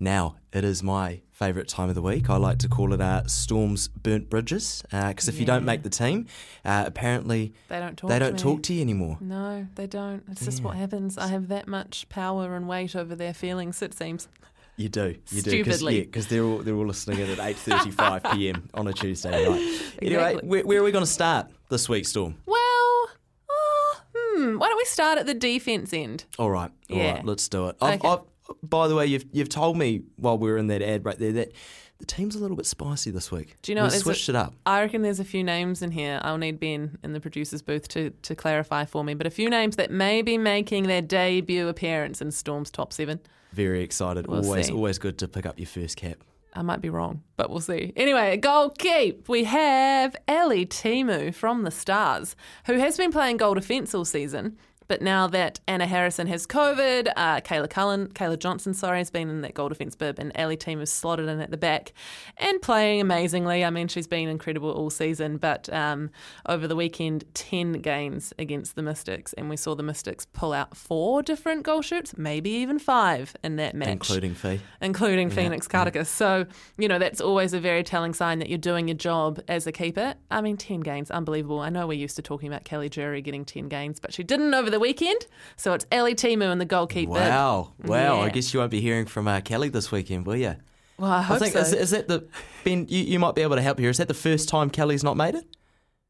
Now, it is my favourite time of the week. I like to call it uh, Storm's Burnt Bridges because if you don't make the team, uh, apparently They don't talk they to don't me. talk to you anymore. No, they don't. It's just what happens. I have that much power and weight over their feelings, it seems. You do, you do, Stupidly. because they're all they're all listening in at eight thirty-five p.m. on a Tuesday night. Anyway, where, where are we going to start this week, Storm? Well, oh, hmm, why don't we start at the defence end? All right, all right, Yeah. let's do it. I've, Okay. I've, by the way, you've you've told me while we were in that ad right there that the team's a little bit spicy this week. Do you know we what, there's a- switched it up? I reckon there's a few names in here. I'll need Ben in the producer's booth to, to clarify for me, but a few names that may be making their debut appearance in Storm's top seven. Very excited. We'll always see. always good to pick up your first cap. I might be wrong, but we'll see. Anyway, goal keep. We have Ellie Temu from the Stars, who has been playing goal defence all season. But now that Anna Harrison has COVID, uh, Kayla Cullen, Kayla Johnson, sorry, has been in that goal defence bib, and Ellie Temu slotted in at the back and playing amazingly. I mean, she's been incredible all season. But um, over the weekend, ten games against the Mystics, and we saw the Mystics pull out four different goal shoots, maybe even five in that match including fee. including Phoenix Carticus. So, you know, that's always a very telling sign that you're doing your job as a keeper. I mean, 10 games, unbelievable. I know we're used to talking about Kelly Jury getting 10 games, but she didn't over the weekend. So it's Ellie Temu and the goalkeeper. Wow, wow! I guess you won't be hearing from uh, Kelly this weekend, will you? Well, I hope I think so. is, is that the Ben? You, you might be able to help here. Is that the first time Kelly's not made it?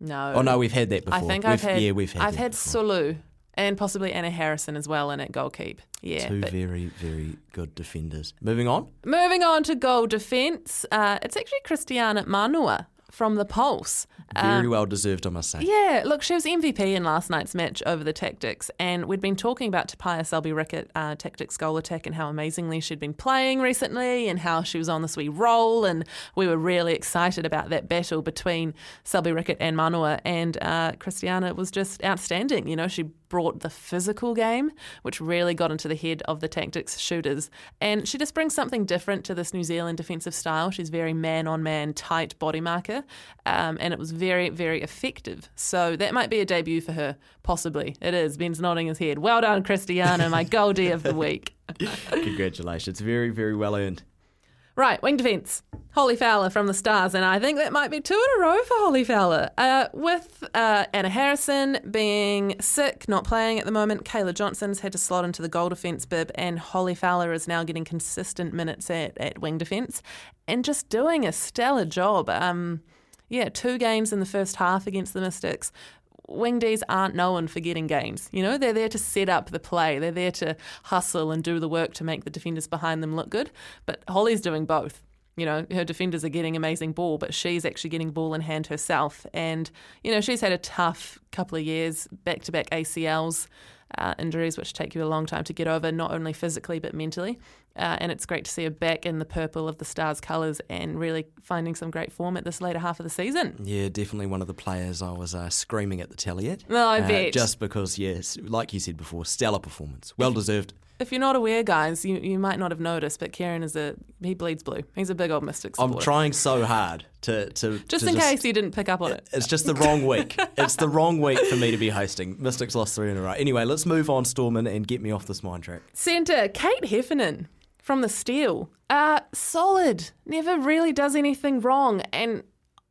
no. Oh no, we've had that before. I think we've, I've had, yeah, we've had I've had before. Sulu and possibly Anna Harrison as well in at goalkeep. Yeah. two very very good defenders. Moving on. Moving on to goal defence, uh, it's actually Christiana Manua from the Pulse. Very well deserved, I must say. Yeah, look, she was MVP in last night's match over the Tactix, and we'd been talking about Te Paea Selby-Rickit, uh, Tactix goal attack, and how amazingly she'd been playing recently, and how she was on this wee roll, and we were really excited about that battle between Selby Rickett and Manua, and uh, Christiana was just outstanding. You know, she brought the physical game, which really got into the head of the Tactix shooters, and she just brings something different to this New Zealand defensive style. She's very man-on-man, tight body marker, um, and it was very, very effective. So that might be a debut for her, possibly. It is. Ben's nodding his head. Well done, Christiana, my goldie of the week. Congratulations, very very well earned. Right, wing defence. Holly Fowler from the Stars, and I think that might be two in a row for Holly Fowler. Uh, with uh, Anna Harrison being sick, not playing at the moment, Kayla Johnson's had to slot into the goal defence bib, and Holly Fowler is now getting consistent minutes at, at wing defence and just doing a stellar job. Um, yeah, two games in the first half against the Mystics. Wing Ds aren't known for getting games. You know, they're there to set up the play. They're there to hustle and do the work to make the defenders behind them look good. But Holly's doing both. You know, her defenders are getting amazing ball, but she's actually getting ball in hand herself. And, you know, she's had a tough couple of years, back to back ACLs, uh, injuries, which take you a long time to get over, not only physically, but mentally. Uh, and it's great to see her back in the purple of the Stars colours and really finding some great form at this later half of the season. Yeah, definitely one of the players I was uh, screaming at the telly at. Well, I Uh, bet. Just because, yes, like you said before, stellar performance, well deserved. If you're not aware, guys, you, you might not have noticed, but Kieran is a he bleeds blue. He's a big old Mystic supporter. I'm trying so hard to to just to in case you didn't pick up on it. It's just the wrong week. it's the wrong week for me to be hosting. Mystics lost three in a row. Anyway, let's move on, Stormin, and get me off this mind track. Centre, Kate Heffernan from the Steel. Uh, solid. Never really does anything wrong. And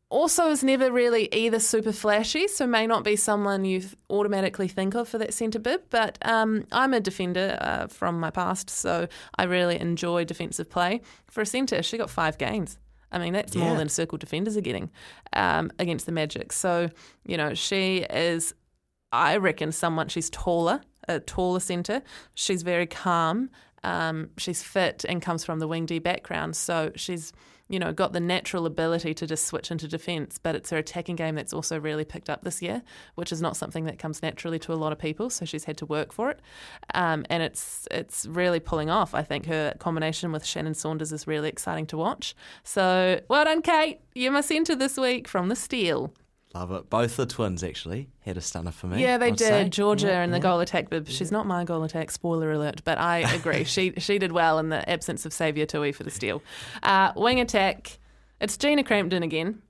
also is never really either super flashy, so may not be someone you automatically think of for that centre bib. But um, I'm a defender uh, from my past, so I really enjoy defensive play. For a centre, she got five gains. I mean, that's more than circle defenders are getting um, against the Magic. So, you know, she is, I reckon, someone, she's taller, a taller centre. She's very calm. Um, she's fit and comes from the wing D background, so she's you know got the natural ability to just switch into defence. But it's her attacking game that's also really picked up this year, which is not something that comes naturally to a lot of people. So she's had to work for it, um, and it's it's really pulling off. I think her combination with Shannon Saunders is really exciting to watch. So well done, Kate. You're my centre this week from the Steel. Love it. Both the twins actually had a stunner for me. Yeah, they I'd did. say. Georgia Yeah, and the yeah. goal attack bib. She's not my goal attack. Spoiler alert. But I agree. she she did well in the absence of Saviour Tui for the Steel. Uh, wing attack. It's Gina Crampton again.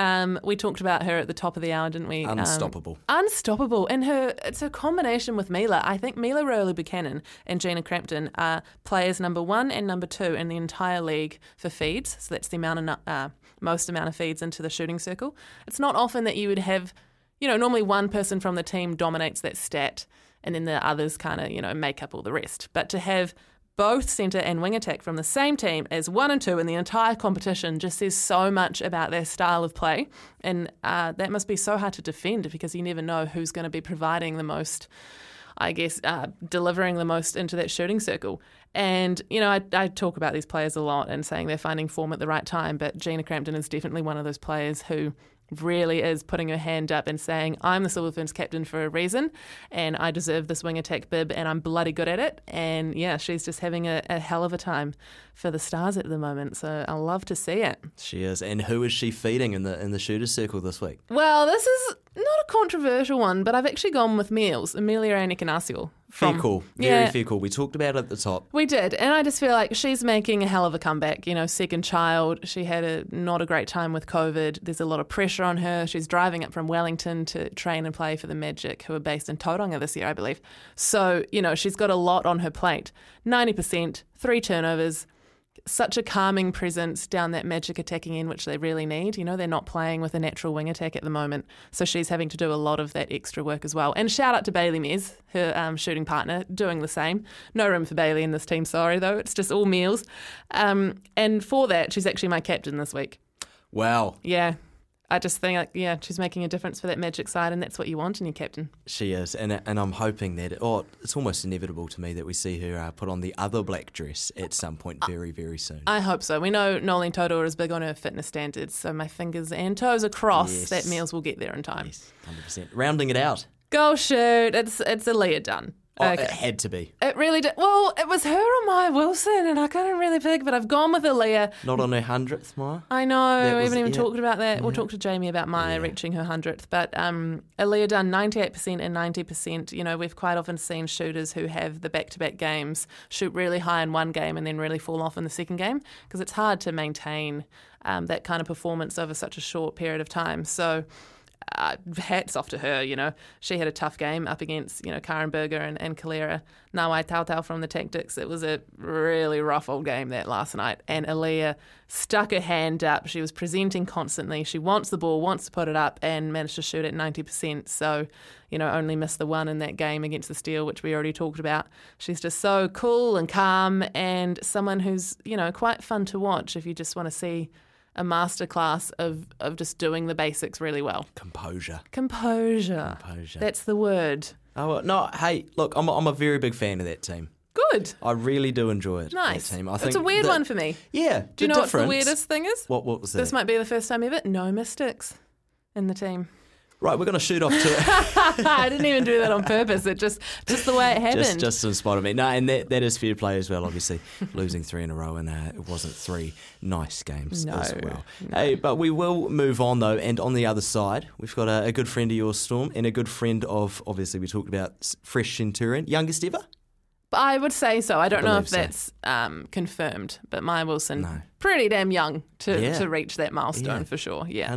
Um, we talked about her at the top of the hour, didn't we? Um, Unstoppable. unstoppable. And her it's a combination with Mila. I think Mila Reuelu-Buchanan and Gina Crampton are players number one and number two in the entire league for feeds. So that's the amount of uh, most amount of feeds into the shooting circle. It's not often that you would have, you know, normally one person from the team dominates that stat, and then the others kind of you know make up all the rest. But to have both centre and wing attack from the same team as one and two in the entire competition just says so much about their style of play. And uh, that must be so hard to defend because you never know who's going to be providing the most, I guess, uh, delivering the most into that shooting circle. And, you know, I, I talk about these players a lot and saying they're finding form at the right time, but Gina Crampton is definitely one of those players who really is putting her hand up and saying, I'm the Silver Ferns captain for a reason and I deserve this wing attack bib and I'm bloody good at it. And yeah, she's just having a, a hell of a time for the stars at the moment. So I love to see it. She is. And who is she feeding in the in the shooters circle this week? Well, this is not a controversial one, but I've actually gone with Meals, Amelia. Fair From, call. Very Yeah. fair call. We talked about it at the top. We did, and I just feel like she's making a hell of a comeback. You know, second child, she had a not a great time with COVID. There's a lot of pressure on her. She's driving up from Wellington to train and play for the Magic, who are based in Tauranga this year, I believe. So you know, she's got a lot on her plate. Ninety percent, three turnovers. Such a calming presence down that magic attacking end, which they really need. You know, they're not playing with a natural wing attack at the moment. So she's having to do a lot of that extra work as well. And shout out to Bailey Mes, her um, shooting partner, doing the same. No room for Bailey in this team, sorry, though. It's just all meals. Um, and for that, she's actually my captain this week. Wow. Yeah. I just think, like, yeah, she's making a difference for that magic side, and that's what you want in your captain. She is, and and I'm hoping that oh, it's almost inevitable to me that we see her uh, put on the other black dress at some point very very soon. I hope so. We know Noeline Taurua is big on her fitness standards, so my fingers and toes are crossed Yes. that meals will get there in time. yes, hundred percent. Rounding it out, Go shoot. It's it's Aliyah Dunn. Oh, Okay. it had to be It really did. Well, it was her or Maya Wilson, and I couldn't really pick, but I've gone with Aliyah. not on her hundredth, Maya. I know. That we haven't even yeah. talked about that. We'll talk to Jamie about Maya Yeah. reaching her 100th. But um, Aliyah Dunn 98% and 90%. You know, we've quite often seen shooters who have the back to back games shoot really high in one game and then really fall off in the second game because it's hard to maintain um, that kind of performance over such a short period of time. So. Uh, hats off to her, you know. She had a tough game up against, you know, Karin Burger and, and Kelera. Nawai Caucau from the Tactix. It was a really rough old game that last night. And Aliyah stuck her hand up. She was presenting constantly. She wants the ball, wants to put it up, and managed to shoot at 90%. So, you know, only missed the one in that game against the Steel, which we already talked about. She's just so cool and calm and someone who's, you know, quite fun to watch if you just want to see a masterclass of, of just doing the basics really well. Composure. Composure. Composure. That's the word. Oh well, no, hey, look, I'm a, I'm a very big fan of that team. Good. I really do enjoy it. Nice. That team. I it's a weird that- one for me. Yeah. Do you know what the weirdest thing is? What what was that? This might be the first time ever. No mystics in the team. Right, we're going to shoot off to I didn't even do that on purpose. It just just the way it happened. just just in spite of me. No, and that that is fair play as well. Obviously, losing three in a row, and uh, it wasn't three nice games No, as well. Hey, but we will move on though, and on the other side, we've got a, a good friend of yours, Storm, and a good friend of obviously we talked about Fresh Centurion, youngest ever. I would say so. I don't know if so. that's um, confirmed, but Maya Wilson, No. pretty damn young to, Yeah. to reach that milestone Yeah. for sure. Yeah.